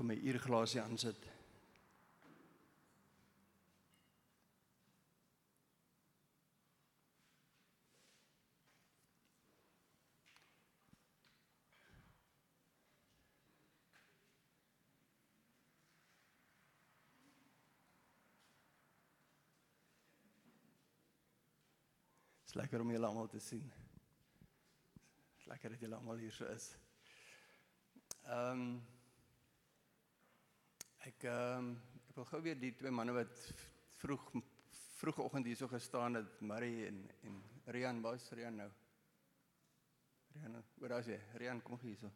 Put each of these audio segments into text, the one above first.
Gaan my uurglasie aansit. Dis lekker om julle almal te sien. Dis lekker dat julle almal hier so is. Ehm um, ek ehm um, ek wil gou weer die twee manne wat vroeg vroegoggend hier so gestaan het, Marie en en Rian, waar's Rian nou? Rian, waar is hy? Rian kom hier so.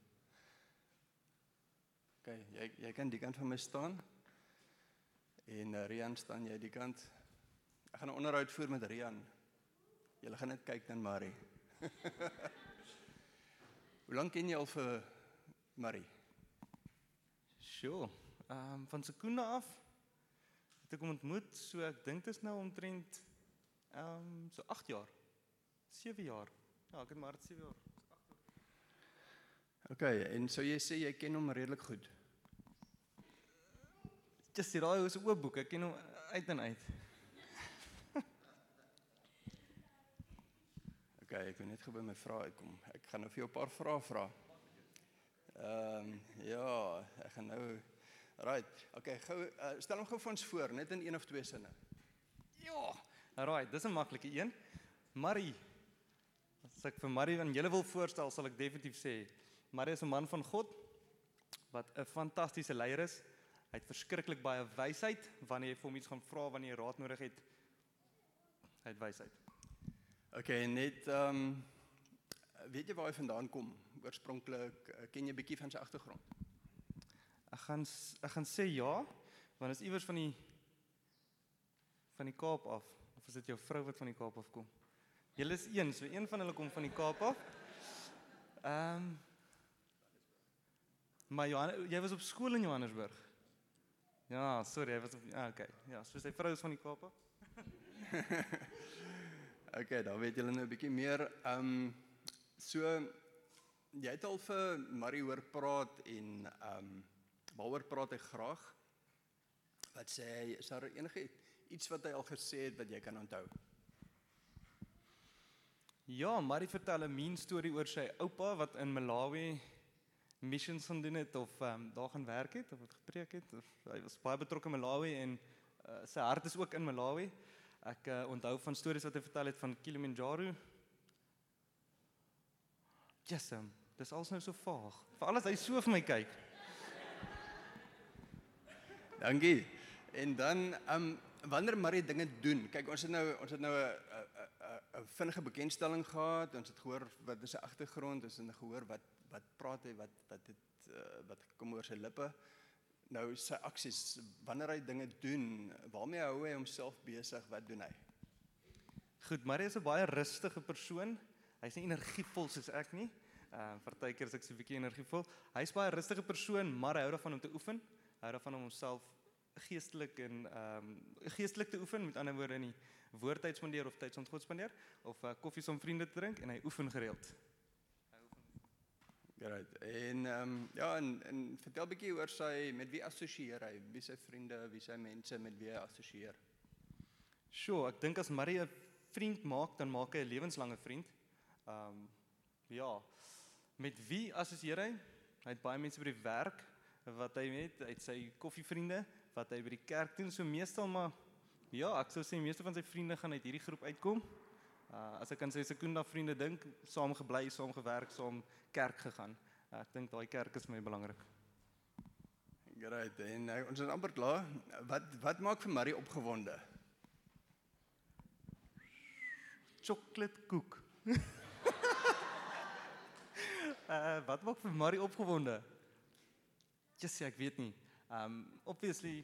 OK, jy jy kan die kant van my staan. En uh, Rian staan jy die kant. Ek gaan 'n onderhoud voer met Rian. Julle gaan net kyk dan Marie. Hoe lank ken jy al vir Marie? Sjoe, ehm um, van sekonde af het ek hom ontmoet, so ek dink dit is nou omtrent ehm um, so 8 jaar. 7 jaar. Ja, ek het maar 7 jaar. OK, en so jy sê jy ken hom redelik goed. Just hier daai is 'n oop boek. Ek ken hom uit en uit. OK, ek wil net gou by my vrae uitkom. Ek gaan nou vir jou 'n paar vrae vra. Ehm um, ja, ek gaan nou Right. OK, gou uh, stel hom gou vir ons voor, net in een of twee sinne. Ja. Alraai, dis 'n maklike een. Marie. As ek vir Marie van julle wil voorstel, sal ek definitief sê Marie is 'n man van God wat 'n fantastiese leier is. Hy het verskriklik baie wysheid wanneer jy vir hom iets gaan vra wanneer jy raad nodig het. Hy het wysheid. OK, net ehm um, weet jy waar hy vandaan kom? Oorspronklik uh, ken jy bietjie van sy agtergrond? Ek gaan ek gaan sê ja, want is iewers van die van die Kaap af of is dit jou vrou wat van die Kaap af kom? Julle is een, so een van hulle kom van die Kaap af. Ehm um, Maar Johan, jy was op skool in Johannesburg. Ja, sorry, hy was op ja, okay. Ja, so sy vrou is van die Kaap af. OK, dan weet julle nou 'n bietjie meer. Ehm um, so jy het al vir Marie hoor praat en ehm um, waaroor praat hy graag? Wat sê hy? Is daar enige iets wat hy al gesê het wat jy kan onthou? Ja, Marie vertel 'n mean storie oor sy oupa wat in Malawi missions gaan doen het of um, daar gaan werk het of wat gepreek het of hy was baie betrokke in Malawi en uh, sy hart is ook in Malawi. Ek uh, onthou van stories wat hy vertel het van Kilimanjaro. Jessam, dis alles nou so vaag. Veral as hy so vir my kyk. Dankie. En dan um, wanneer Marie dinge doen. Kyk, ons het nou ons het nou 'n 'n 'n vinnige bekendstelling gehad. Ons het gehoor wat is sy agtergrond, ons het gehoor wat wat praat hy wat wat het uh, wat kom oor sy lippe. Nou sy aksies, wanneer hy dinge doen, waarmee hou hy homself besig? Wat doen hy? Goed, Marie is 'n baie rustige persoon. Hy's nie energievol soos ek nie. Ehm uh, partykeer is ek so 'n bietjie energievol. Hy's baie rustige persoon, maar hy hou daarvan om te oefen. Hou daarvan om homself geestelik en ehm um, geestelik te oefen, met ander woorde in die woordtyd spandeer of tyd saam God spandeer of uh, koffie saam vriende te drink en hy oefen gereeld. Great. En ehm um, ja, en, en vertel bietjie oor sy met wie assosieer hy? Wie sy vriende, wie sy mense met wie hy assosieer? Sjoe, ek dink as Marie 'n vriend maak, dan maak hy 'n lewenslange vriend. Ehm um, ja. Met wie assosieer hy? Hy het baie mense by die werk wat hy met, het sy koffievriende wat hy by die kerk doen, so meestal maar ja, ek sou sê meeste van sy vriende gaan uit hierdie groep uitkom. Uh as ek aan sy sekunda vriende dink, saam gebly, saam gewerk, saam kerk gegaan. Uh, ek dink daai kerk is my belangrik. Great. En uh, ons is amper klaar. Wat wat maak vir Marie opgewonde? Chocolate koek. uh wat maak vir Marie opgewonde? Just sê ek weet nie. Um obviously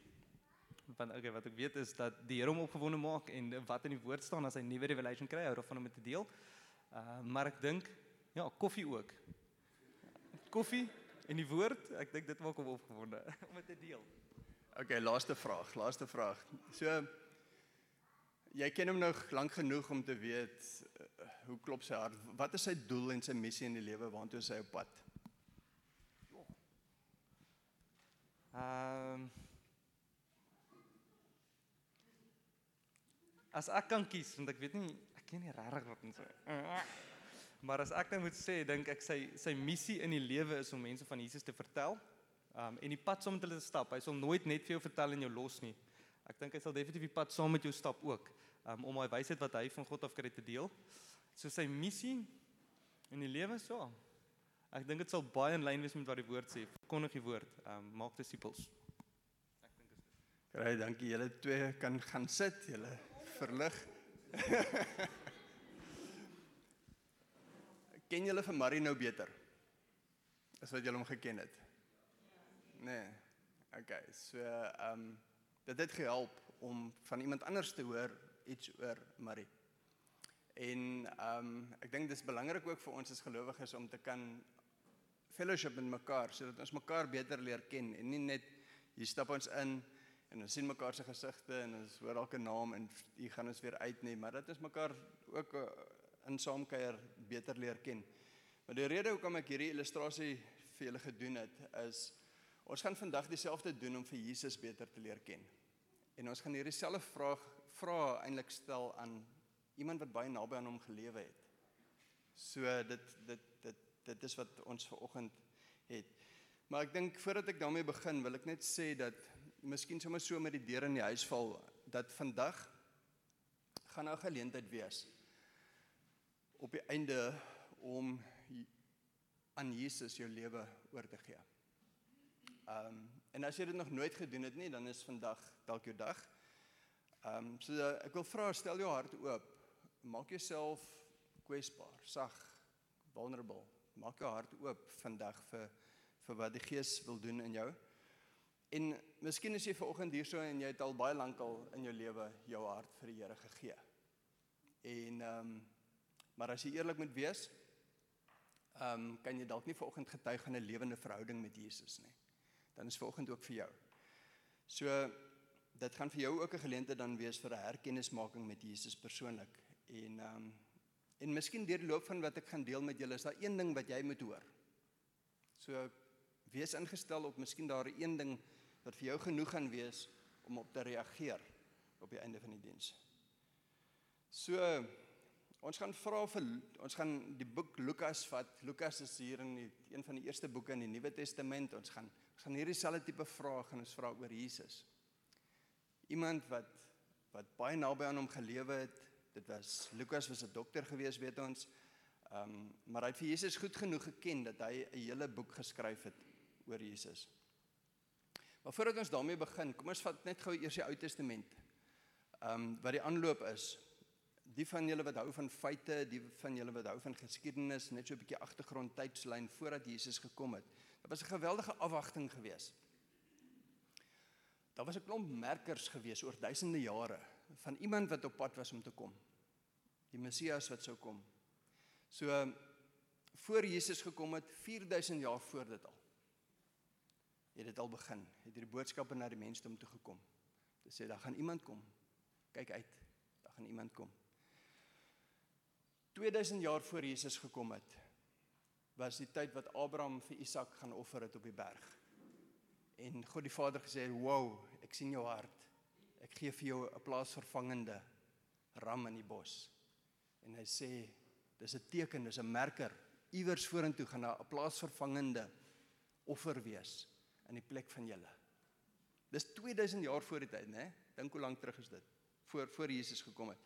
want okay wat ek weet is dat die Here hom opgewonde maak en wat in die woord staan as hy nuwe revelation kry, hou daarvan om dit te deel. Uh maar ek dink ja, koffie ook. Koffie en die woord, ek dink dit maak hom opgewonde om dit te deel. Okay, laaste vraag, laaste vraag. So jy ken hom nou lank genoeg om te weet uh, hoe klop sy hart. Wat is sy doel en sy missie in die lewe? Waartoe is hy op pad? Ehm As ek kan kies, want ek weet nie, ek ken nie regtig wat ons Maar as ek nou moet sê, dink ek sy sy missie in die lewe is om mense van Jesus te vertel. Um en die pad saam met hulle te stap. Hy sal nooit net vir jou vertel en jou los nie. Ek dink hy sal definitief die pad saam met jou stap ook. Um om daai wysheid wat hy van God af kry te deel. So sy missie in die lewe so. Ek dink dit sal baie in lyn wees met wat die woord sê. Kondig die woord. Um maak disippels. Ek dink is dit. Kry, dankie. Julle twee kan gaan sit. Julle verlig. ken julle vir Marie nou beter? As wat julle hom geken het? Nee. Okay, so ehm um, dit het gehelp om van iemand anders te hoor iets oor Marie. En ehm um, ek dink dis belangrik ook vir ons as gelowiges om te kan fellowship met mekaar sodat ons mekaar beter leer ken en nie net hier stap ons in en ons sien mekaar se gesigte en ons hoor elke naam en hier gaan ons weer uit nie, maar dit is mekaar ook uh, in saamkuier beter leer ken. Maar die rede hoekom ek hierdie illustrasie vir julle gedoen het is ons gaan vandag dieselfde doen om vir Jesus beter te leer ken. En ons gaan hierdie selfde vraag vra eintlik stel aan iemand wat baie naby aan hom gelewe het. So dit dit dit dit is wat ons ver oggend het. Maar ek dink voordat ek daarmee begin, wil ek net sê dat miskien sommer so met die deur in die huis val dat vandag gaan nou geleentheid wees op die einde om aan Jesus jou lewe oor te gee. Ehm um, en as jy dit nog nooit gedoen het nie, dan is vandag dalk jou dag. Ehm um, so ek wil vra stel jou hart oop. Maak jouself kwesbaar, sag, vulnerable. Maak jou hart oop vandag vir vir wat die Gees wil doen in jou. En miskien is jy vanoggend hierso en jy het al baie lank al in jou lewe jou hart vir die Here gegee. En ehm um, maar as jy eerlik moet wees, ehm um, kan jy dalk nie vanoggend getuig van 'n lewende verhouding met Jesus nie. Dan is vanoggend ook vir jou. So dit gaan vir jou ook 'n geleentheid dan wees vir 'n herkennismaking met Jesus persoonlik. En ehm um, en miskien deur die loop van wat ek gaan deel met julle is daar een ding wat jy moet hoor. So wees ingestel op miskien daar een ding wat vir jou genoeg gaan wees om op te reageer op die einde van die diens. So Ons gaan vra vir ons gaan die boek Lukas vat. Lukas is hier in die, een van die eerste boeke in die Nuwe Testament. Ons gaan ons gaan hierdie selfde tipe vrae gaan ons vra oor Jesus. Iemand wat wat baie naby aan hom gelewe het. Dit was Lukas was 'n dokter gewees, weet ons. Ehm um, maar hy het vir Jesus goed genoeg geken dat hy 'n hele boek geskryf het oor Jesus. Maar voordat ons daarmee begin, kom ons vat net gou eers die Ou Testament. Ehm um, wat die aanloop is die van julle wat hou van feite, die van julle wat hou van geskiedenis, net so 'n bietjie agtergrond tydslyn voordat Jesus gekom het. Dit was 'n geweldige afwagting geweest. Daar was 'n klomp merkers geweest oor duisende jare van iemand wat op pad was om te kom. Die Messias wat sou kom. So voor Jesus gekom het 4000 jaar voor dit al. Het dit al begin. Het hierdie boodskappe na die mensdom toe gekom. Dit sê daar gaan iemand kom. Kyk uit. Daar gaan iemand kom. 2000 jaar voor Jesus gekom het, was die tyd wat Abraham vir Isak gaan offer het op die berg. En God die Vader gesê "Wow, ek sien jou hart. Ek gee vir jou 'n plaasvervangende ram in die bos." En hy sê: "Dis 'n teken, dis 'n merker. Iewers vorentoe gaan daar 'n plaasvervangende offer wees in die plek van julle." Dis 2000 jaar voor die tyd, né? Dink hoe lank terug is dit? Voor voor Jesus gekom het.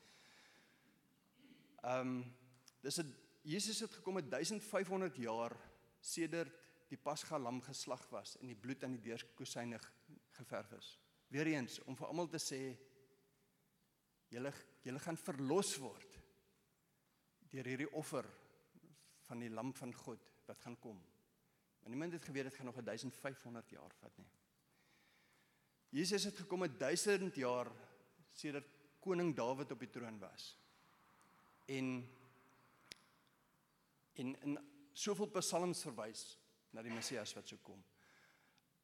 Ehm um, dis 'n Jesus het gekom met 1500 jaar sedert die Pasga lam geslag was en die bloed aan die deurskosyne geverf is. Weereens om vir almal te sê julle julle gaan verlos word deur hierdie offer van die lam van God wat gaan kom. Maar niemand het geweet dit gaan nog 1500 jaar vat nie. Jesus het gekom met 1000 jaar sedert koning Dawid op die troon was en en in soveel psalms verwys na die Messias wat sou kom.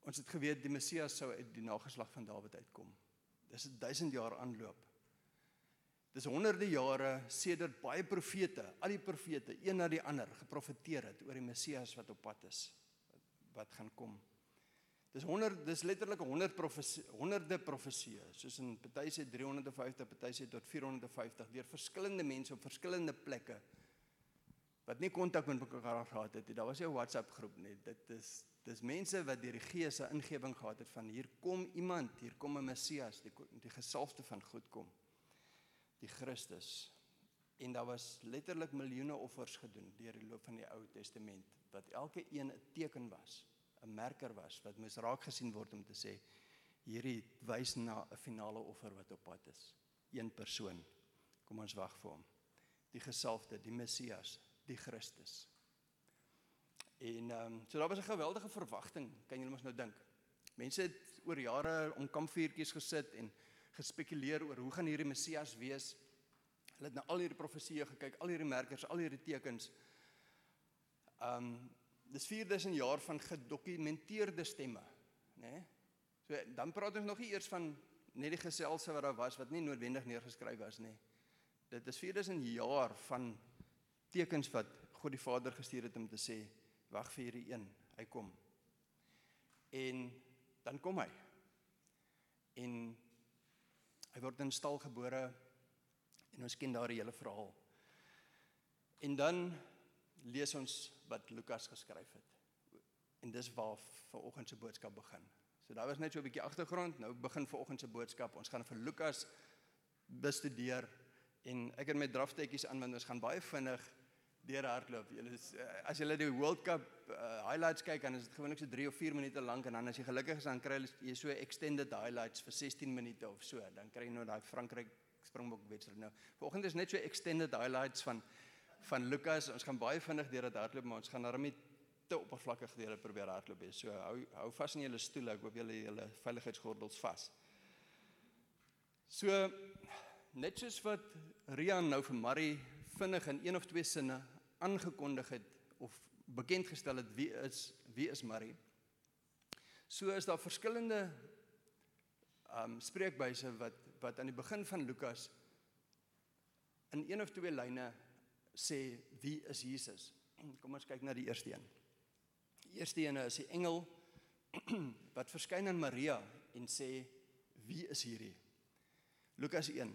Ons het geweet die Messias sou uit die nageslag van Dawid uitkom. Dis 'n 1000 jaar aanloop. Dis honderde jare sedert baie profete, al die profete, een na die ander, geprofeteer het oor die Messias wat op pad is, wat, wat gaan kom. Dis 100 dis letterlik 100 profesie, honderde profeseë, soos in party sê 350, party sê tot 450 deur verskillende mense op verskillende plekke wat nie kontak met mekaar gehad het nie. Daar was nie 'n WhatsApp groep nie. Dit is dis mense wat deur die Gees se ingewing gehad het van hier kom iemand, hier kom 'n Messias, die die gesalfde van God kom. Die Christus. En daar was letterlik miljoene offers gedoen deur die loop van die Ou Testament wat elke een 'n teken was, 'n merker was wat moes raak gesien word om te sê hierdie wys na 'n finale offer wat op pad is. Een persoon. Kom ons wag vir hom. Die gesalfde, die Messias, die Christus. En ehm um, so daar was 'n geweldige verwagting, kan julle mos nou dink. Mense het oor jare om kampvuurtjies gesit en gespekuleer oor hoe gaan hierdie Messias wees. Hulle het na al hierdie profeseë gekyk, al hierdie merkers, al hierdie tekens. Ehm um, dis 4000 jaar van gedokumenteerde stemme, né? Nee? So dan praat ons nog nie eers van net die geselse wat daar was wat nie noodwendig neergeskryf was nie. Dit is 4000 jaar van tekens wat God die Vader gestuur het om te sê wag vir hierdie een, hy kom. En dan kom hy. En hy word in stal gebore en ons ken daardie hele verhaal. En dan lees ons wat Lukas geskryf het. En dis waar vanoggend se boodskap begin. So daar was net so 'n bietjie agtergrond. Nou begin vanoggend se boodskap. Ons gaan vir Lukas bestudeer en ek het my draftetjies aan want ons gaan baie vinnig deur hardloop. Julle uh, as jy die World Cup uh, highlights kyk dan is dit gewoonlik so 3 of 4 minute lank en dan as jy gelukkig is dan kry jy so extended highlights vir 16 minute of so. Dan kry jy nou daai Frankryk Springbok wedstryd nou. Vanoggend is net so extended highlights van van Lucas. Ons gaan baie vinnig deur dit hardloop, maar ons gaan daarmee te oppervlakkig deur dit probeer hardloop. So hou hou vas in julle stoele. Ek hoop julle julle veiligheidsgordels vas. So net soos wat Rian nou vir Marie vinnig in een of twee sinne aangekondig het of bekend gestel het wie is wie is Marie. So is daar verskillende um spreekwyse wat wat aan die begin van Lukas in een of twee lyne sê wie is Jesus. Kom ons kyk na die eerste een. Die eerste een is die engel wat verskyn aan Maria en sê wie is hierdie? Lukas 1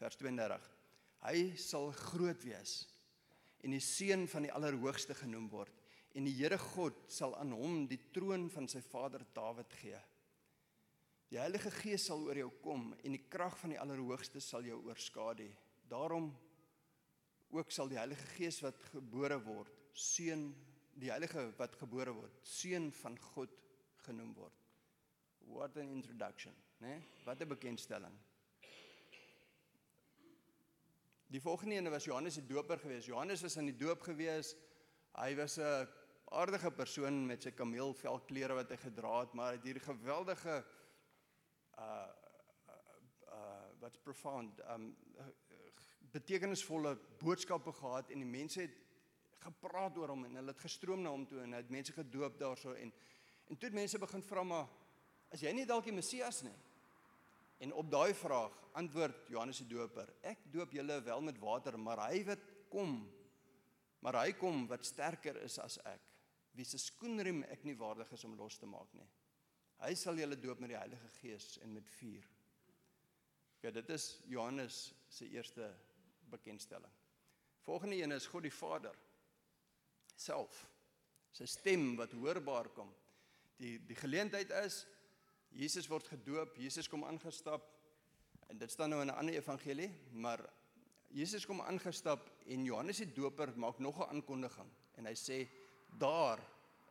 vers 32. Hy sal groot wees en die seun van die Allerhoogste genoem word en die Here God sal aan hom die troon van sy vader Dawid gee. Die Heilige Gees sal oor jou kom en die krag van die Allerhoogste sal jou oorskadu. Daarom ook sal die Heilige Gees wat gebore word, seun die Heilige wat gebore word, seun van God genoem word. What an introduction, né? Nee? Wat 'n bekendstelling. Die volgende een was Johannes die Doper geweest. Johannes was aan die doop geweest. Hy was 'n aardige persoon met sy kameelvel klere wat hy gedra het, maar hy het hier geweldige uh uh wat profound um betekenisvolle boodskappe gehad en die mense het gepraat oor hom en hulle het gestroom na hom toe en hy het mense gedoop daarso en en toe het mense begin vra maar is jy nie dalk die Messias nie? En op daai vraag antwoord Johannes die Doper: Ek doop julle wel met water, maar hy wat kom, maar hy kom wat sterker is as ek, wie se skoenriem ek nie waardig is om los te maak nie. Hy sal julle doop met die Heilige Gees en met vuur. Ja, dit is Johannes se eerste bekendstelling. Volgende een is God die Vader self. Sy stem wat hoorbaar kom. Die die geleentheid is Jesus word gedoop, Jesus kom aangestap. En dit staan nou in 'n ander evangelie, maar Jesus kom aangestap en Johannes die Doper maak nog 'n aankondiging en hy sê daar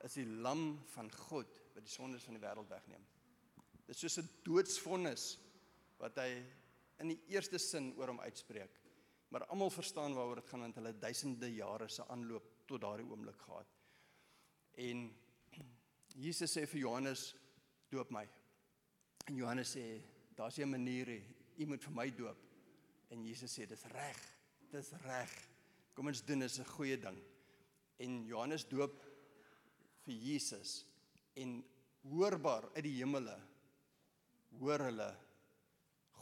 is die lam van God wat die sondes van die wêreld wegneem. Dit is soos 'n doodsvonnis wat hy in die eerste sin oor hom uitspreek. Maar almal verstaan waaroor dit gaan want hulle duisende jare se aanloop tot daardie oomblik gehad. En Jesus sê vir Johannes doop my. En Johannes sê, daar's 'n manier, u moet vir my doop. En Jesus sê, dis reg. Dis reg. Kom ons doen, is 'n goeie ding. En Johannes doop vir Jesus en hoorbaar uit die hemele hoor hulle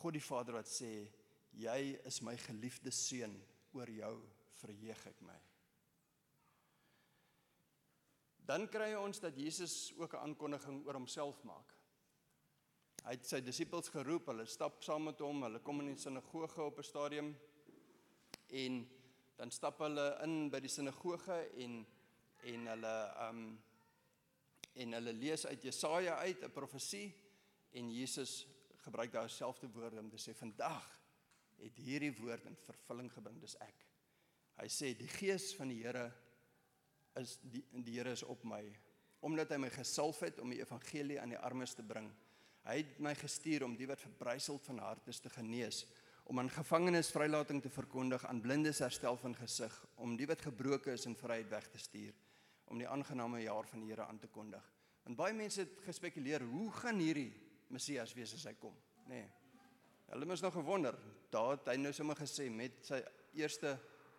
God die Vader wat sê, jy is my geliefde seun, oor jou verheug ek my. Dan kry ons dat Jesus ook 'n aankondiging oor homself maak. Hy het sy disippels geroep, hulle stap saam met hom, hulle kom in die sinagoge op 'n stadium en dan stap hulle in by die sinagoge en en hulle um en hulle lees uit Jesaja uit 'n profesie en Jesus gebruik daar dieselfde woorde om te sê vandag het hierdie woord in vervulling gebring dis ek. Hy sê die gees van die Here is die die Here is op my omdat hy my gesalf het om die evangelie aan die armes te bring. Hy het my gestuur om die wat verbryseld van hart is te genees, om aan gevangenes vrylating te verkondig, aan blindes herstel van gesig, om die wat gebroken is in vryheid weg te stuur, om die aangename jaar van die Here aan te kondig. En baie mense het gespekuleer, hoe gaan hierdie Messias wees as hy kom? Nee. Hulle moes nog gewonder, daar het hy nou sommer gesê met sy eerste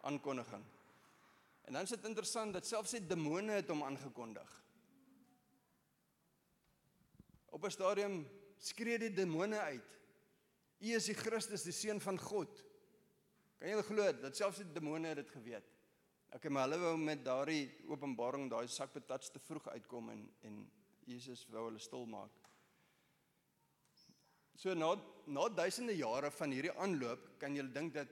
aankondiging. En dan is dit interessant dat selfs die demone het hom aangekondig. Op 'n stadium skree die demone uit: "U is die Christus, die seun van God." Kan jy glo dat selfs die demone dit geweet? Okay, maar hulle wou met daardie openbaring daai sakpatats te vroeg uitkom en en Jesus wou hulle stil maak. So na na duisende jare van hierdie aanloop kan jy dink dat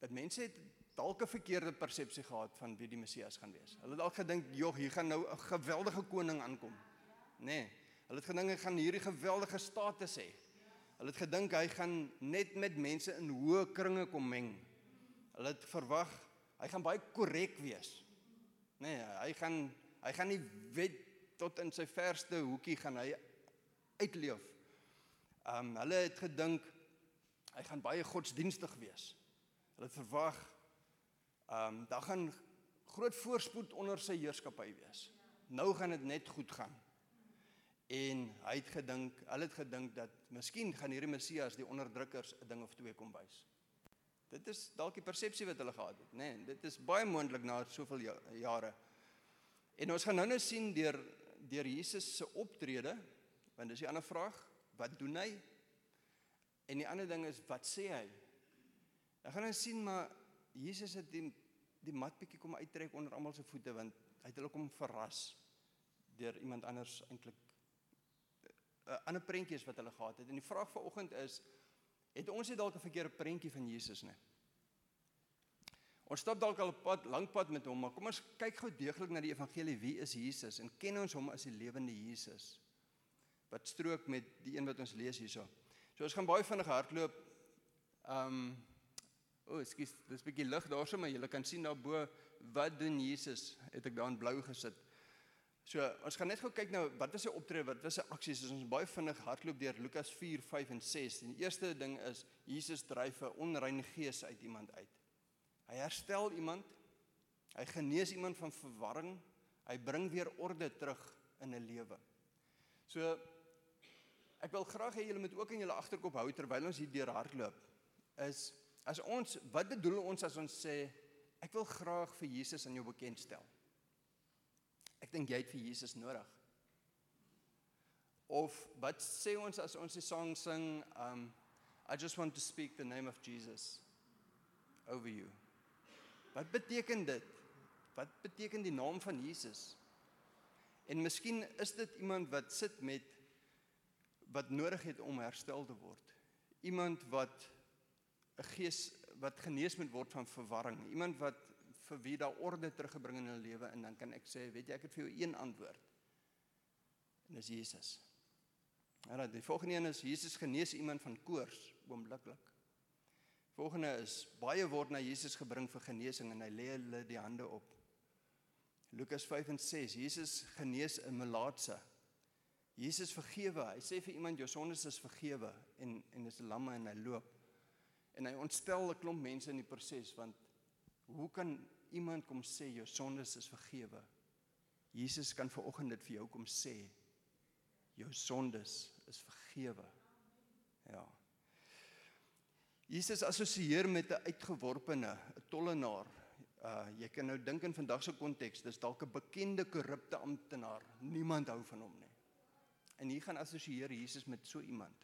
dat mense het dalk 'n verkeerde persepsie gehad van wie die Messias gaan wees. Hulle het dalk gedink, "Jog, hier gaan nou 'n geweldige koning aankom." Nee, hulle het gedink hy gaan hierdie geweldige status hê. Hulle het gedink hy gaan net met mense in hoë kringe kom meng. Hulle het verwag hy gaan baie korrek wees. Nee, hy gaan hy gaan nie wet tot in sy verste hoekie gaan hy uitleef. Um hulle het gedink hy gaan baie godsdienstig wees. Hulle het verwag Ehm um, daar gaan groot voorspoed onder sy heerskappy wees. Nou gaan dit net goed gaan. En hy het gedink, hulle het gedink dat miskien gaan hierdie Messias die onderdrukkers 'n ding of twee kom wys. Dit is dalk die persepsie wat hulle gehad het, nê? Nee, dit is baie moontlik na soveel ja, jare. En ons gaan nou nou sien deur deur Jesus se optrede, want dis die ander vraag, wat doen hy? En die ander ding is wat sê hy? Dan gaan ons sien maar Jesus het die die mat bietjie kom uittrek onder almal se voete want hy het hulle kom verras deur iemand anders eintlik uh, ander prentjies wat hulle gehad het. En die vraag vanoggend is het ons nie dalk 'n verkeerde prentjie van Jesus nie? Ons stap dalk al 'n pad, lank pad met hom, maar kom ons kyk gou deeglik na die evangelie. Wie is Jesus en ken ons hom as die lewende Jesus? Wat strook met die een wat ons lees hierso. So ons gaan baie vinnig hardloop. Ehm um, O, oh, ekskuus, dis 'n bietjie lig daarso, maar jy kan sien daarbo wat doen Jesus? Het ek daar in blou gesit. So, ons gaan net gou kyk nou wat is sy optrede, wat was sy aksies? Ons baie vinnig hardloop deur Lukas 4, 5 en 6. Die eerste ding is Jesus dryf 'n onreine gees uit iemand uit. Hy herstel iemand. Hy genees iemand van verwarring. Hy bring weer orde terug in 'n lewe. So ek wil graag hê julle moet ook in julle agterkop hou terwyl ons hier deur hardloop is As ons wat bedoel ons as ons sê ek wil graag vir Jesus aan jou bekendstel? Ek dink jy het vir Jesus nodig. Of wat sê ons as ons die sang sing um I just want to speak the name of Jesus over you. Wat beteken dit? Wat beteken die naam van Jesus? En miskien is dit iemand wat sit met wat nodig het om herstel te word. Iemand wat 'n gees wat genees moet word van verwarring. Iemand wat vir wie daar orde teruggebring in hulle lewe en dan kan ek sê, weet jy, ek het vir jou een antwoord. En dis Jesus. Ja, die volgende een is Jesus genees iemand van koors oombliklik. Volgende is baie word na Jesus gebring vir genesing en hy lê hulle die hande op. Lukas 5 en 6. Jesus genees 'n melaatse. Jesus vergewe. Hy sê vir iemand jou sondes is vergewe en en dis 'n lamme en hy loop. En hy ontstel 'n klomp mense in die proses want hoe kan iemand kom sê jou sondes is vergewe? Jesus kan ver oggend dit vir jou kom sê. Jou sondes is vergewe. Ja. Jesus assosieer met 'n uitgeworpene, 'n tollenaar. Uh jy kan nou dink in vandag se konteks, dis dalk 'n bekende korrupte amptenaar. Niemand hou van hom nie. En hier gaan assosieer Jesus met so iemand.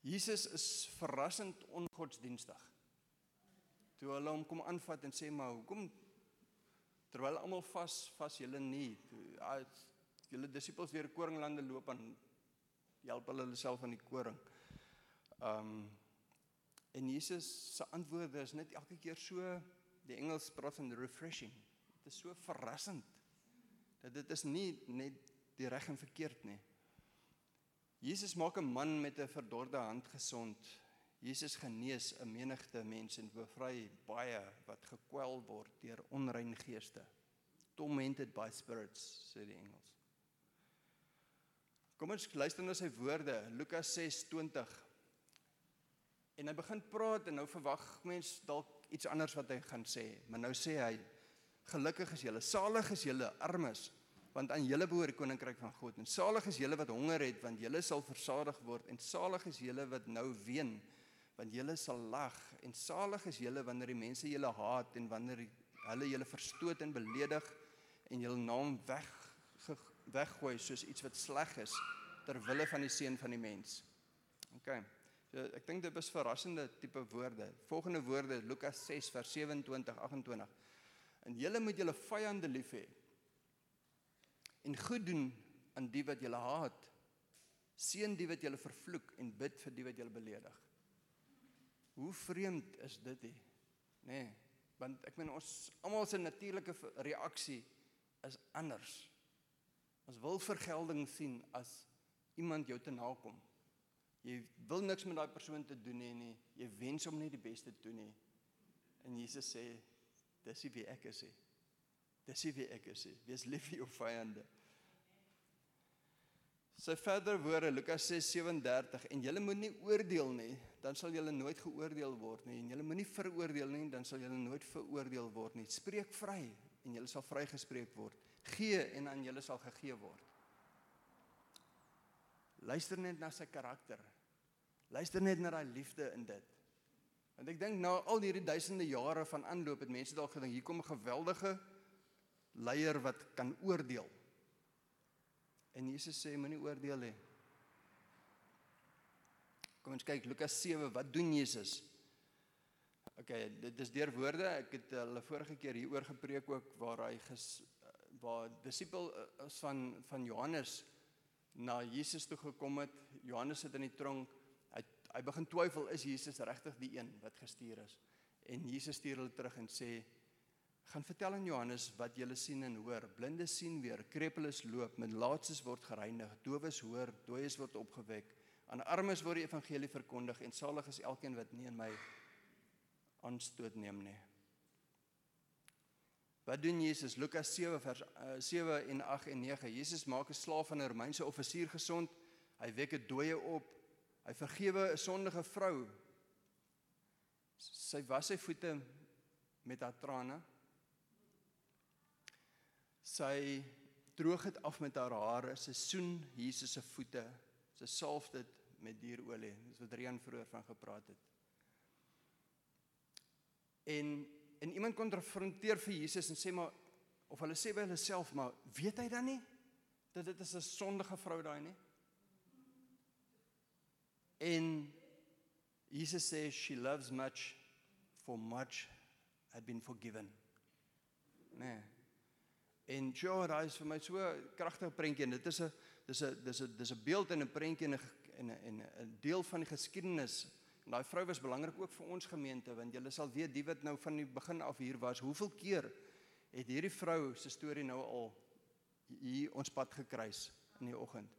Jesus is verrassend ongodsdienstig. Toe hulle hom kom aanvat en sê maar hoekom terwyl almal vas vas julle nie. As julle disippels deur koringlande loop en help hulle hulle self aan die koring. Um en Jesus se antwoorde is net elke keer so die Engels praat van refreshing. Dit is so verrassend. Dat dit is nie net die reg en verkeerd nie. Jesus maak 'n man met 'n verdorde hand gesond. Jesus genees 'n menigte mense en bevry baie wat gekwel word deur onrein geeste. Tormented by spirits, sê die Engels. Kom ons luister na sy woorde, Lukas 6:20. En hy begin praat en nou verwag mens dalk iets anders wat hy gaan sê, maar nou sê hy: Gelukkig is julle, salig is julle armes, want aan julle behoort die koninkryk van God. En salig is julle wat honger het, want julle sal versadig word. En salig is julle wat nou ween, want julle sal lag. En salig is julle wanneer die mense julle haat en wanneer hulle julle verstoot en beledig en julle naam weg weggooi soos iets wat sleg is ter wille van die seun van die mens. OK. So ek dink dit was verrassende tipe woorde. Volgende woorde Lukas 6 vers 27 28. En julle moet julle vyande lief hê en goed doen aan die wat julle haat. Seën die wat julle vervloek en bid vir die wat julle beledig. Hoe vreemd is dit hè? Nê? Nee, want ek meen ons almal se natuurlike reaksie is anders. Ons wil vergelding sien as iemand jou te nakom. Jy wil niks met daai persoon te doen hê nie. Jy wens hom net die beste te doen nie. En Jesus sê dis wie ek is. He. Dis wie ek is. Wees lief vir jou vyande. Sy verder woorde Lukas 6:37 en julle moet nie oordeel nie, dan sal julle nooit geoordeel word nie en julle moenie veroordeel nie, dan sal julle nooit veroordeel word nie. Spreek vry en julle sal vrygespreek word. Gee en aan julle sal gegee word. Luister net na sy karakter. Luister net na daai liefde in dit. Want ek dink na al hierdie duisende jare van aanloop het mense dalk gedink hier kom 'n geweldige leier wat kan oordeel. En Jesus sê moenie oordeel nie. Kom ons kyk Lukas 7, wat doen Jesus? OK, dit is deur woorde. Ek het hulle vorige keer hieroor gepreek ook waar hy ges, waar disipel is van van Johannes na Jesus toe gekom het. Johannes sit in die tronk. Hy hy begin twyfel is Jesus regtig die een wat gestuur is? En Jesus stuur hulle terug en sê gaan vertel aan Johannes wat julle sien en hoor. Blindes sien weer, krepeles loop, melaatses word gereinig, dowes hoor, dooies word opgewek, aan armes word die evangelie verkondig en salig is elkeen wat nie in my aanstoot neem nie. Wat doen Jesus? Lukas 7 vers uh, 7 en 8 en 9. Jesus maak 'n slaaf van 'n Romeinse offisier gesond. Hy wek 'n dooie op. Hy vergewe 'n sondige vrou. Sy was sy voete met haar trane sy droog dit af met haar hare, sy soen Jesus se voete, sy salf dit met dierolie. Dis wat Rian vroeër van gepraat het. En en iemand konfronteer vir Jesus en sê maar of hulle sê by hulle self maar weet hy dan nie dat dit is 'n sondige vrou daai nie? En Jesus sê she loves much for much had been forgiven. Nee. En ja, daai is vir my so kragtige prentjie en dit is 'n dis 'n dis 'n dis 'n beeld en 'n prentjie en 'n en 'n deel van die geskiedenis. En daai vrou was belangrik ook vir ons gemeente want julle sal weet die wat nou van die begin af hier was, hoeveel keer het hierdie vrou se storie nou al hier ons pad gekruis in die oggend.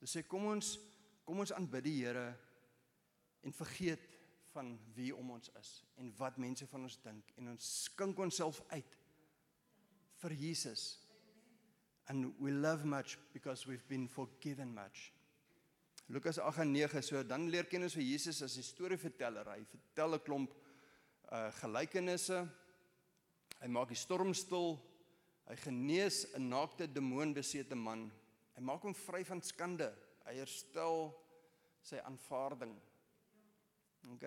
Dis sê kom ons kom ons aanbid die Here en vergeet van wie om ons is en wat mense van ons dink en ons skink onsself uit vir Jesus. And we love much because we've been forgiven much. Lukas 8 en 9 so dan leer ken ons vir Jesus as 'n storieverteller. Hy vertel 'n klomp uh gelykenisse. Hy maak die storm stil. Hy genees 'n naakte demoonbesete man. Hy maak hom vry van skande. Hy herstel sy aanvaarding. OK.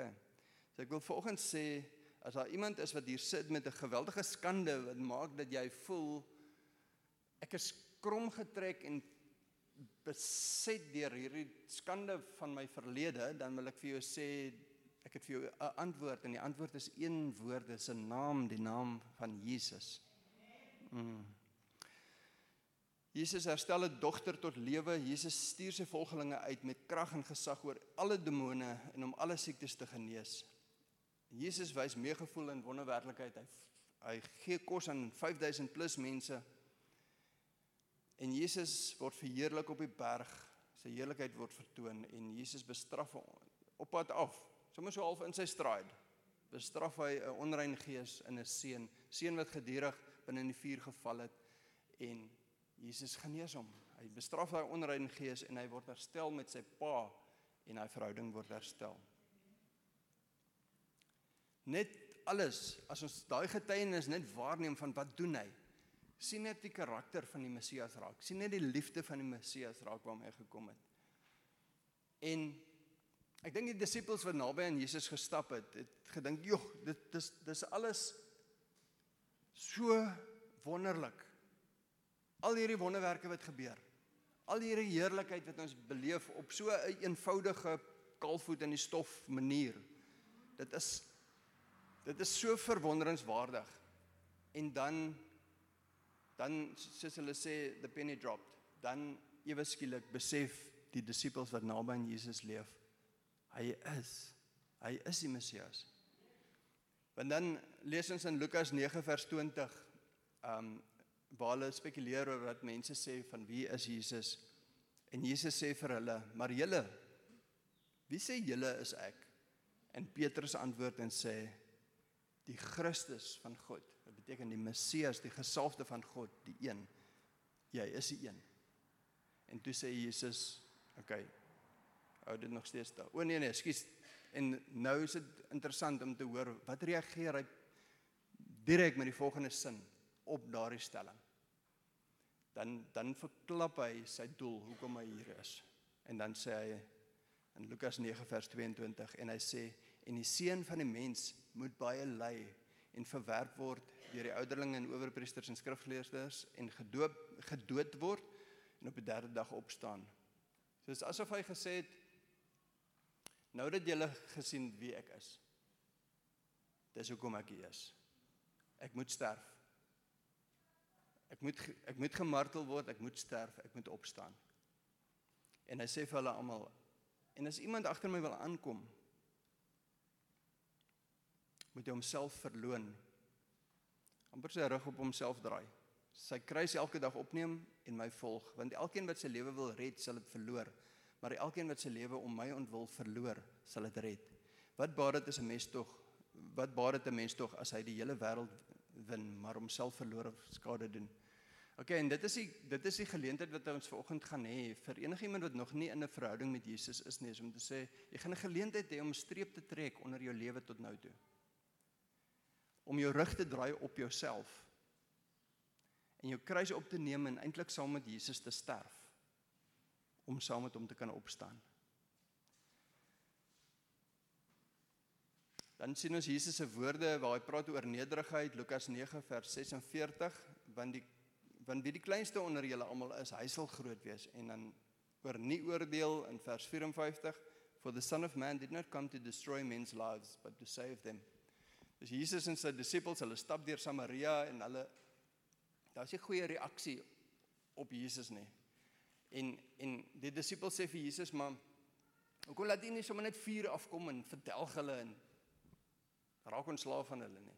So ek wil volgens sê as daar iemand is wat hier sit met 'n geweldige skande wat maak dat jy voel ek is krom getrek en beset deur hierdie skande van my verlede, dan wil ek vir jou sê ek het vir jou 'n antwoord en die antwoord is een woord, dis 'n naam, die naam van Jesus. Mm. Jesus herstel 'n dogter tot lewe. Jesus stuur sy volgelinge uit met krag en gesag oor alle demone en om alle siektes te genees. Jesus wys meegevoel en wonderwerklikheid. Hy hy gee kos aan 5000 plus mense. En Jesus word verheerlik op die berg. Sy heerlikheid word vertoon en Jesus bestraf op pad af. Sommige so half in sy stride. Bestraf hy 'n onrein gees in 'n seun, seun wat gedurig binne in die vuur geval het en Jesus genees hom. Hy bestraf daai onrein gees en hy word herstel met sy pa en hy verhouding word herstel. Net alles as ons daai getuienis net waarneem van wat doen hy? sien net die karakter van die Messias raak. sien net die liefde van die Messias raak waarmee hy gekom het. En ek dink die disippels wat naby aan Jesus gestap het, het gedink, "Jog, dit dis dis alles so wonderlik." Al hierdie wonderwerke wat gebeur. Al hierdie heerlikheid wat ons beleef op so 'n een eenvoudige kalfvoet in die stof manier. Dit is dit is so verwonderingswaardig. En dan dan soos hulle sê the penny dropped. Dan ewe skielik besef die disippels wat naby aan Jesus leef. Hy is hy is die Messias. Want dan lees ons in Lukas 9 vers 20. Um waar hulle spekuleer oor wat mense sê van wie is Jesus. En Jesus sê vir hulle: "Maar julle wie sê julle is ek?" En Petrus antwoord en sê: "Die Christus van God." Dit beteken die Messias, die gesalfde van God, die een. Jy is die een. En toe sê Jesus: "Oké. Okay, hou dit nog steeds daar. O nee nee, skus. En nou is dit interessant om te hoor wat reageer hy direk met die volgende sin op daardie stelling. Dan dan verklap hy sy doel hoekom hy hier is. En dan sê hy in Lukas 9 vers 22 en hy sê en die seun van die mens moet baie ly en verwerp word deur die ouderlinge en owerpriesters en skrifgeleerders en gedoop gedood word en op die derde dag opstaan. So dis asof hy gesê het nou dat julle gesien wie ek is. Dis hoekom ek hier is. Ek moet sterf. Ek moet ek moet gemartel word, ek moet sterf, ek moet opstaan. En hy sê vir hulle almal en as iemand agter my wil aankom, moet hy homself verloon. amper sy rug op homself draai. Sy kruis elke dag opneem en my volg, want elkeen wat sy lewe wil red, sal dit verloor, maar elkeen wat sy lewe om my ontwil verloor, sal dit red. Wat baat dit as 'n mens tog? Wat baat dit 'n mens tog as hy die hele wêreld win, maar homself verloor of skade doen? OK, en dit is die dit is die geleentheid wat ons vanoggend gaan hê vir enigiemand wat nog nie in 'n verhouding met Jesus is nie, is om te sê jy gaan 'n geleentheid hê om 'n streep te trek onder jou lewe tot nou toe. Om jou rug te draai op jouself en jou kruis op te neem en eintlik saam met Jesus te sterf om saam met hom te kan opstaan. Dan sien ons Jesus se woorde waar hy praat oor nederigheid Lukas 9 vers 46 want die want wie die kleinste onder julle almal is, hy sal groot wees en dan oor nie oordeel in vers 54 for the son of man did not come to destroy men's lives but to save them. Dis Jesus en sy disippels, hulle stap deur Samaria en hulle daar's 'n goeie reaksie op Jesus nie. En en die disippels sê vir Jesus, "Maar hoekom laat U nie sommer net vuur afkom en vertel hulle en raak ons slaaf van hulle nie?"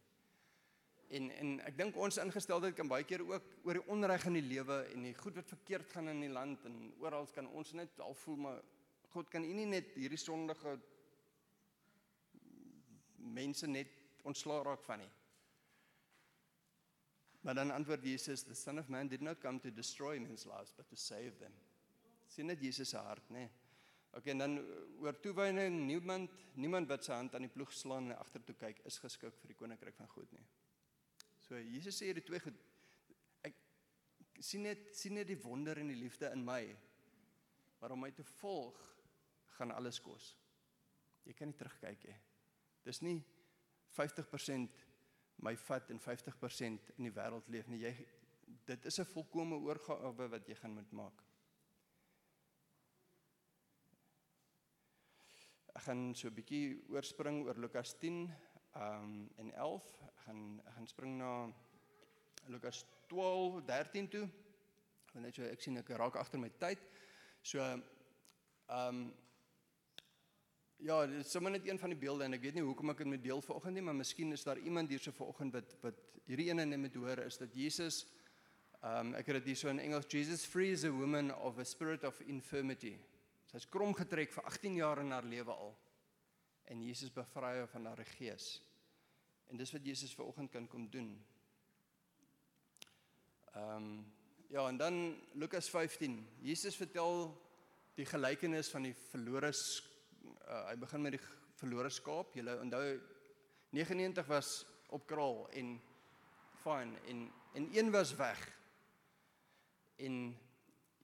En en ek dink ons ingesteldheid kan baie keer ook oor die onreg in die lewe en die goed wat verkeerd gaan in die land en oral kan ons net al voel maar God kan U nie net hierdie sondige mense net ontslaa raak van nie. Maar dan antwoord Jesus, the son of man did not come to destroy men's lives but to save them. Sien net Jesus se hart, nê. Okay, en dan oor toewyding, niemand niemand wat sy hand aan die ploeg slaan en agtertoe kyk is geskik vir die koninkryk van God nie. So Jesus sê hierdie twee goed ek sien net sien net die wonder en die liefde in my. Maar om my te volg gaan alles kos. Jy kan nie terugkyk nie. Dis nie 50% my vat en 50% in die wêreld leef nie. Jy dit is 'n volkomme oorgawe wat jy gaan moet maak. Ek gaan so 'n bietjie oorspring oor Lukas 10 um en 11 gaan gaan spring na Lukas 12, 13 toe. Want net so ek sien ek raak agter my tyd. So ehm um, ja, dit is sommer net een van die beelde en ek weet nie hoekom ek dit met deel vanoggend nie, maar miskien is daar iemand hier so vanoggend wat wat hierdie ene net met hoor is dat Jesus ehm um, ek het dit hier so in Engels Jesus frees a woman of a spirit of infirmity. Sy's krom getrek vir 18 jaar in haar lewe al. En Jesus bevry haar van haar gees. En dis wat Jesus vanoggend kan kom doen. Ehm um, ja, en dan Lukas 15. Jesus vertel die gelykenis van die verlore uh, hy begin met die verlore skaap. Julle onthou 99 was op kraal en fyn en en een was weg. En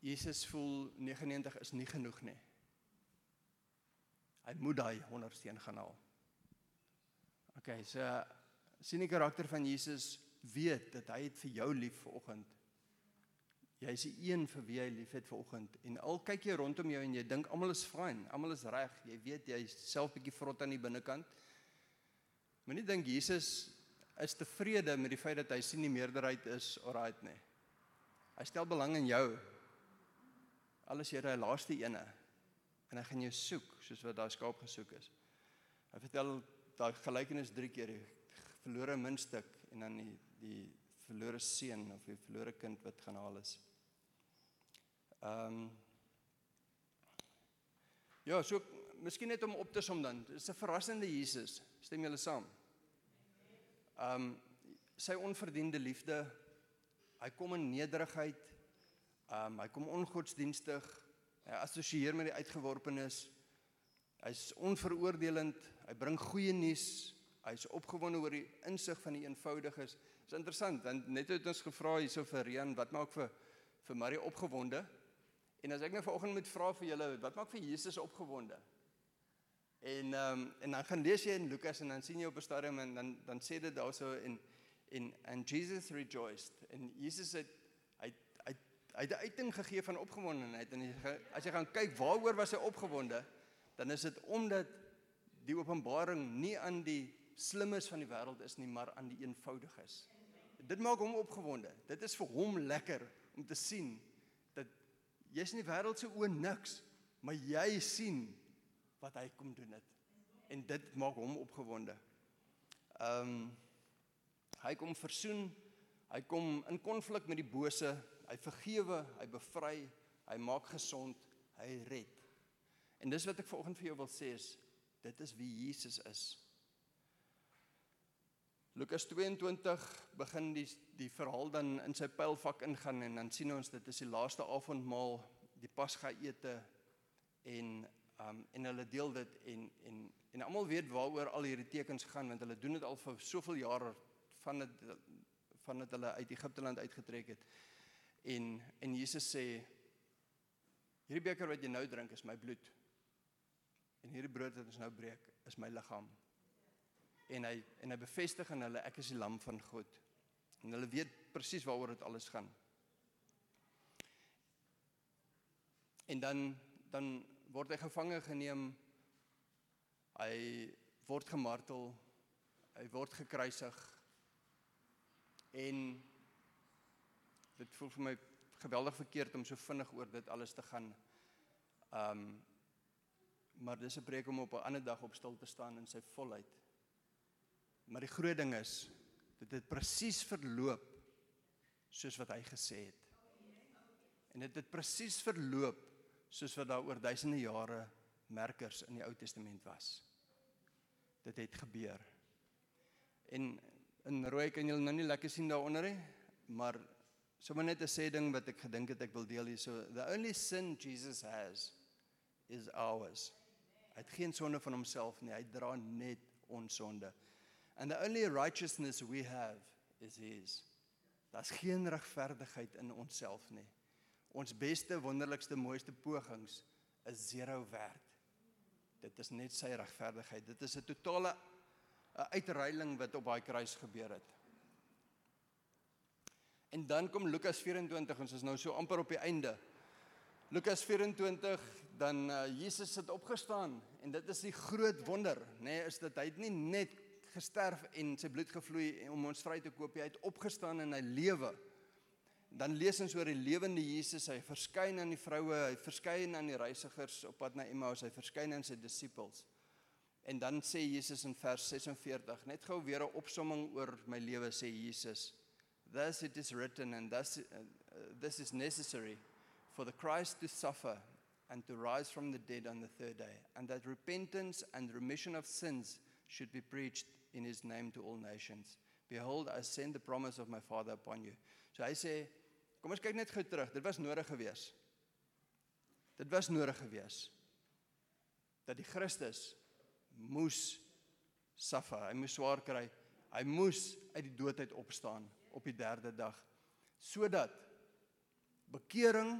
Jesus voel 99 is nie genoeg nie. Hy moet daai 100 steen gaan haal. OK, so sien die karakter van Jesus weet dat hy het vir jou lief vanoggend. Jy is die een vir wie hy lief het vanoggend en al kyk jy rondom jou en jy dink almal is fyn, almal is reg. Jy weet jy self bietjie vrot aan die binnekant. Moenie dink Jesus is tevrede met die feit dat hy sien die meerderheid is alright nie. Hy stel belang in jou. Alles jy daai laaste ene en hy gaan jou soek soos wat daai skaap gesoek is. Hy vertel daai gelykenis 3 keer die verlore muntstuk en dan die die verlore seun of die verlore kind wat gaan haal is. Ehm um, Ja, so miskien net om op te som dan. Dis 'n verrassende Jesus. Stem julle saam? Ehm um, sy onverdiende liefde. Hy kom in nederigheid. Ehm um, hy kom ongodsdienstig. Hy assosieer met die uitgeworpenes. Hy's onveroordelend. Hy bring goeie nuus. Hy's opgewonde oor die insig van die eenvoudiges. Dis interessant want net het ons gevra hierso vir Rian wat maak vir vir Marie opgewonde? En as ek nou vanoggend moet vra vir julle wat maak vir Jesus opgewonde? En ehm um, en dan gaan lees jy in Lukas en dan sien jy op 'n stadium en dan dan sê dit daarso in in and Jesus rejoiced en Jesus het hy hy hy het 'n uiting gegee van opgewondenheid en as jy gaan kyk waaroor was hy opgewonde dan is dit omdat die openbaring nie aan die slimmes van die wêreld is nie maar aan die eenvoudiges. Dit maak hom opgewonde. Dit is vir hom lekker om te sien jy's in die wêreld se oë niks, maar jy sien wat hy kom doen het. En dit maak hom opgewonde. Ehm um, hy kom versoen, hy kom in konflik met die bose, hy vergewe, hy bevry, hy maak gesond, hy red. En dis wat ek vanoggend vir jou wil sê is dit is wie Jesus is. Lukas 22 begin die die verhaal dan in sy pylfak ingaan en dan sien ons dit is die laaste avondmaal, die Pasga ete en um en hulle deel dit en en en almal weet waaroor al hierdie tekens gaan want hulle doen dit al vir soveel jare van dit van dit hulle uit Egipte land uitgetrek het. En en Jesus sê hierdie beker wat jy nou drink is my bloed. En hierdie brood wat ons nou breek is my liggaam. En hy en hy bevestig aan hulle ek is die lam van God. En hulle weet presies waaroor dit alles gaan. En dan dan word hy gevange geneem. Hy word gemartel. Hy word gekruisig. En dit voel vir my geweldig verkeerd om so vinnig oor dit alles te gaan. Um maar dis 'n preek om op 'n ander dag op stil te staan in sy volheid. Maar die groot ding is dit het presies verloop soos wat hy gesê het. En dit het presies verloop soos wat daar oor duisende jare merkers in die Ou Testament was. Dit het gebeur. En in rooi kan julle nou nie lekker sien daaronder nie, maar sommer net 'n sê ding wat ek gedink het ek wil deel hier so the only sin Jesus has is ours. Hy het geen sonde van homself nie, hy dra net ons sonde. And the only righteousness we have is his. Daar's geen regverdigheid in onsself nie. Ons beste, wonderlikste, mooiste pogings is zero werd. Dit is net sy regverdigheid. Dit is 'n totale uitreiling wat op daai kruis gebeur het. En dan kom Lukas 24, ons is nou so amper op die einde. Lukas 24 dan uh, Jesus het opgestaan en dit is die groot wonder, nê, nee, is dat hy het nie net gesterf en sy bloed gevloei om ons vry te koop, hy het opgestaan en hy lewe. Dan lees ons oor die lewende Jesus. Hy verskyn aan die vroue, hy verskyn aan die reisigers op pad na Emmaus, hy verskyn aan sy disippels. En dan sê Jesus in vers 46, net gou weer 'n opsomming oor my lewe sê Jesus. Thus it is written and thus uh, this is necessary for the Christ to suffer and to rise from the dead on the third day and that repentance and remission of sins should be preached in his name to all nations. Behold I send the promise of my Father upon you. So hy sê kom ons kyk net gou terug. Dit was nodig geweest. Dit was nodig geweest dat die Christus moes suffer. Hy moes swaar kry. Hy moes uit die dood uit opstaan op die derde dag sodat bekering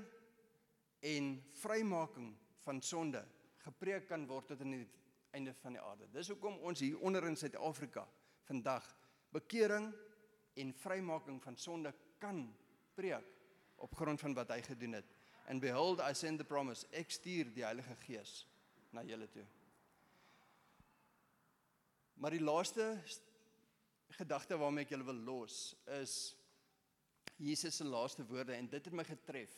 en vrymaking van sonde gepreek kan word tot aan die einde van die aarde. Dis hoekom ons hier onder in Suid-Afrika vandag bekering en vrymaking van sonde kan preek op grond van wat hy gedoen het. And behold I send the promise, ek stuur die Heilige Gees na julle toe. Maar die laaste gedagte waarmee ek julle wil los is Jesus se laaste woorde en dit het my getref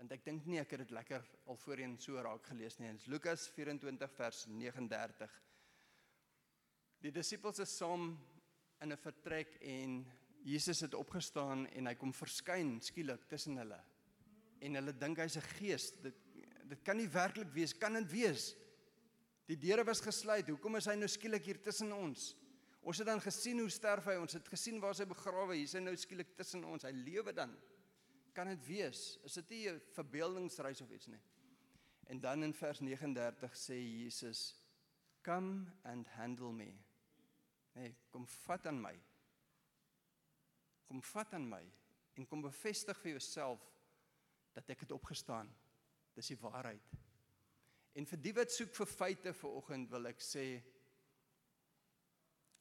want ek dink nie ek het dit lekker al voorheen so raak gelees nie. Dit is Lukas 24 vers 39. Die disippels is saam in 'n vertrek en Jesus het opgestaan en hy kom verskyn skielik tussen hulle. En hulle dink hy's 'n gees. Dit dit kan nie werklik wees, kan dit wees? Die deure was gesluit. Hoekom is hy nou skielik hier tussen ons? Ons het dan gesien hoe sterf hy. Ons het gesien waar hy begrawe is. Hy nou skielik tussen ons. Hy lewe dan. Kan dit wees? Is dit nie 'n verbeeldingsreis of iets nie? En dan in vers 39 sê Jesus, "Come and handle me." Nee, kom vat aan my. Kom vat aan my en kom bevestig vir jouself dat ek het opgestaan. Dis die waarheid. En vir die wat soek vir feite vir oggend wil ek sê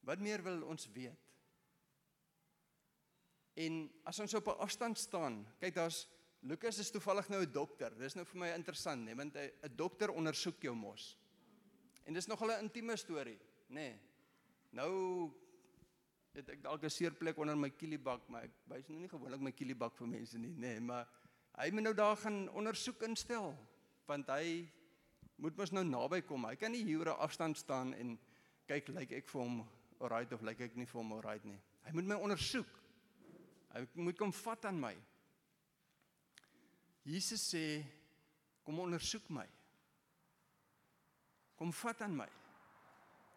wat meer wil ons weet? En as ons op 'n afstand staan, kyk daar's Lukas is toevallig nou 'n dokter. Dis nou vir my interessant, nee, want 'n dokter ondersoek jou mos. En dis nog 'n intieme storie, nê. Nee. Nou het ek dalk 'n seerplek onder my kielibak, maar ek wys nou nie gewoonlik my kielibak vir mense nie, nê, nee, maar hy moet nou daar gaan ondersoek instel want hy moet mos nou naby kom. Hy kan nie hier op afstand staan en kyk lyk ek vir hom alright of lyk ek nie vir hom alright nie. Hy moet my ondersoek. Hy moet kom vat aan my. Jesus sê kom ondersoek my. Kom vat aan my.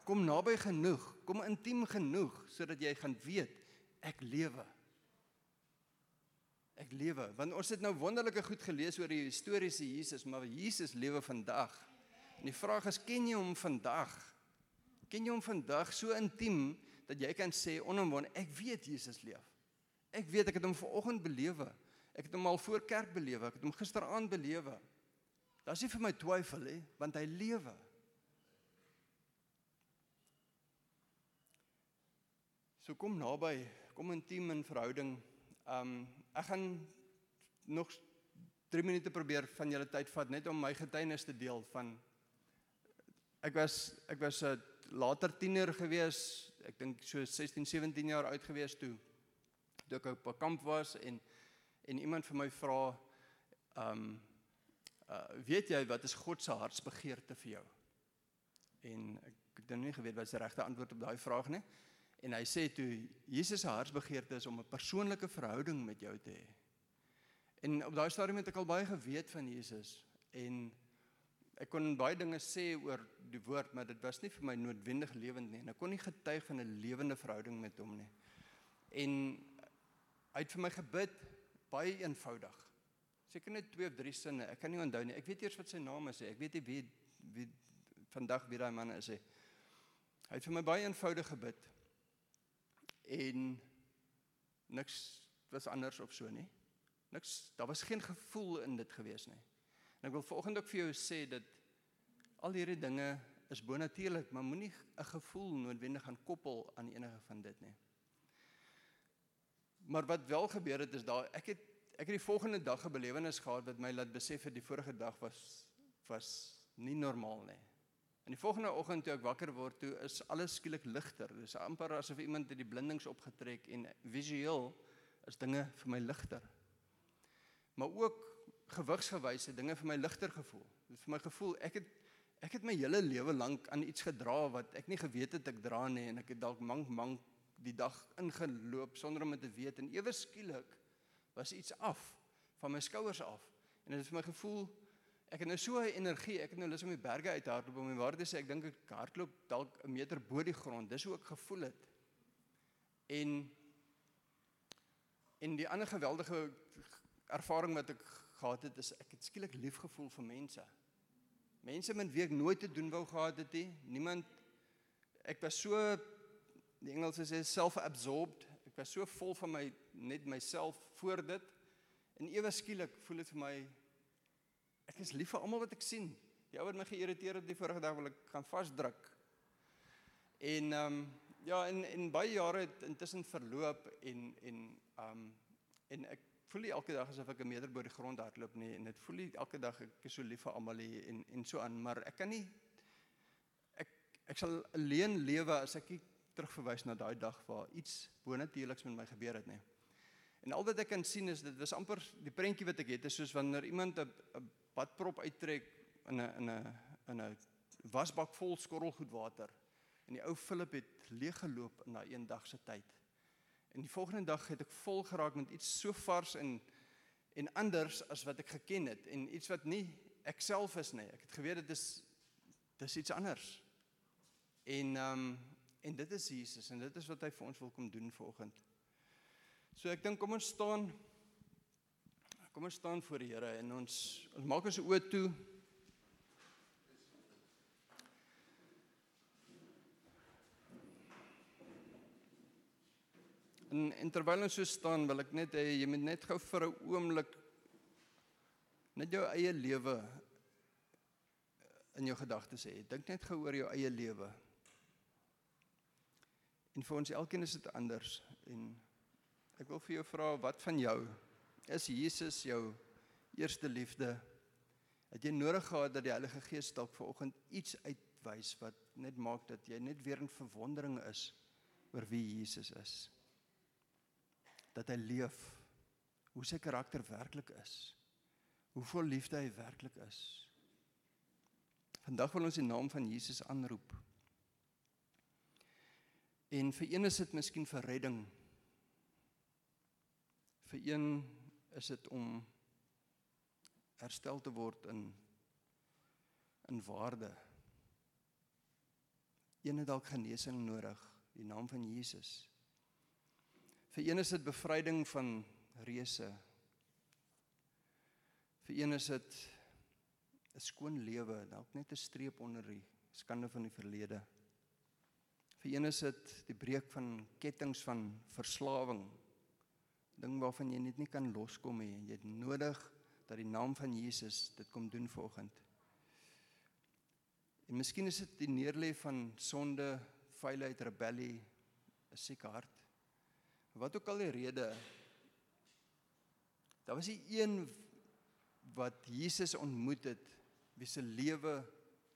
Kom naby genoeg, kom intiem genoeg sodat jy gaan weet ek lewe. Ek lewe want ons het nou wonderlike goed gelees oor die historiese Jesus, maar Jesus lewe vandag. En die vraag is ken jy hom vandag? Ken jy hom vandag so intiem dat jy kan sê onomwonde ek weet Jesus leef. Ek weet ek het hom vanoggend belewe. Ek het hom al voor kerk belewe. Ek het hom gisteraand belewe. Daar's nie vir my twyfel hè, want hy lewe. So kom naby, kom intiem in verhouding. Um ek gaan nog 3 minute probeer van julle tyd vat net om my getuienis te deel van ek was ek was 'n later tiener gewees. Ek dink so 16, 17 jaar oud gewees toe toe ek op 'n kamp was en en iemand vir my vra ehm um, uh, weet jy wat is God se hartsbegeerte vir jou? En ek het dan nie geweet wat se regte antwoord op daai vraag nie. En hy sê toe Jesus se hartsbegeerte is om 'n persoonlike verhouding met jou te hê. En op daai stadium het ek al baie geweet van Jesus en ek kon baie dinge sê oor die woord, maar dit was nie vir my noodwendig lewend nie. En ek kon nie getuig van 'n lewende verhouding met hom nie. En hy het vir my gebid baie eenvoudig. Seker net twee of drie sinne. Ek kan nie onthou nie. Ek weet eers wat sy naam is. Ek weet nie wie wie vandag wie daai man is nie. Hy het vir my baie eenvoudig gebid. En niks was anders of so nie. Niks, daar was geen gevoel in dit gewees nie. En ek wil vanoggend ook vir jou sê dat al hierdie dinge is bonatuurlik, maar moenie 'n gevoel noodwendig gaan koppel aan enige van dit nie. Maar wat wel gebeur het is daar ek het ek het die volgende dag 'n belewenis gehad wat my laat besef het die vorige dag was was nie normaal nie. En die volgende oggend toe ek wakker word, toe is alles skielik ligter. Dis amper asof iemand het die blindings opgetrek en visueel is dinge vir my ligter. Maar ook gewigsgewyse dinge vir my ligter gevoel. Dit vir my gevoel ek het ek het my hele lewe lank aan iets gedra wat ek nie geweet het ek dra nie en ek het dalk mank mank die dag ingeloop sonder om dit te weet en ewe skielik was iets af van my skouers af. En dit het vir my gevoel ek het nou so 'n energie, ek het nou lus om die berge uit te hardloop om my waarde sê ek dink ek hardloop dalk 'n meter bo die grond. Dis hoe ek gevoel het. En en die ander geweldige ervaring wat ek gehad het is ek het skielik lief gevoel vir mense. Mense met wie ek nooit te doen wou gehad het nie. Niemand ek was so die Engels sê self-absorbed. Ek was so vol van my net myself voor dit. En ewe skielik voel dit vir my ek is lief vir almal wat ek sien. Ja, wat my geïrriteer het die vorige dag wil ek gaan vasdruk. En ehm um, ja, en en baie jare het intussen verloop en en ehm um, en ek voel nie elke dag asof ek 'n meter bo die grond hardloop nie en dit voel nie elke dag ek is so lief vir almal hier en en so aan, maar ek kan nie ek ek sal alleen lewe as ek terugverwys na daai dag waar iets bonatuurliks met my gebeur het nie. En al wat ek kan sien is dit was amper die prentjie wat ek het is soos wanneer iemand 'n badprop uittrek in 'n in 'n in 'n wasbak vol skorrelgoed water. En die ou Philip het leeggeloop in daai een dag se tyd. En die volgende dag het ek vol geraak met iets so vars en en anders as wat ek geken het en iets wat nie ek self is nie. Ek het geweet dit is dis iets anders. En ehm um, en dit is Jesus en dit is wat hy vir ons wil kom doen vanoggend. So ek dink kom ons staan kom ons staan voor die Here en ons ons maak ons oë toe. En, en terwyl ons so staan, wil ek net hê jy moet net gou vir 'n oomblik net jou eie lewe in jou gedagtes hê. Dink net gou oor jou eie lewe. En vir ons elkeen is dit anders en ek wil vir jou vra wat van jou is Jesus jou eerste liefde? Het jy nodig gehad dat die Heilige Gees dalk vanoggend iets uitwys wat net maak dat jy net weer in verwondering is oor wie Jesus is? dat hy leef, hoe sy karakter werklik is, hoe vol liefde hy werklik is. Vandag wil ons die naam van Jesus aanroep. En vir een is dit miskien vir redding. Vir een is dit om herstel te word in in waarde. Een het dalk genesing nodig, die naam van Jesus. Vir een is dit bevryding van reëse. Vir een is dit 'n skoon lewe, dalk net 'n streep onder die skande van die verlede. Vir een is dit die breek van kettinge van verslawing. Ding waarvan jy net nie kan loskom nie. Jy het nodig dat die naam van Jesus dit kom doen vanoggend. En miskien is dit die neerlê van sonde, vuilheid, rebellie, 'n siek hart. Wat ook al die rede. Daar was 'n een wat Jesus ontmoet het wie se lewe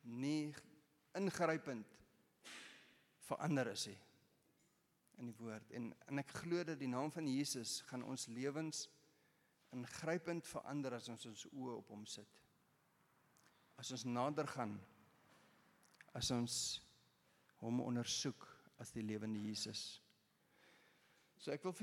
nie ingrypend verander is nie in die woord en en ek glo dat die naam van Jesus gaan ons lewens ingrypend verander as ons ons oë op hom sit. As ons nader gaan as ons hom ondersoek as die lewende Jesus. So ek wil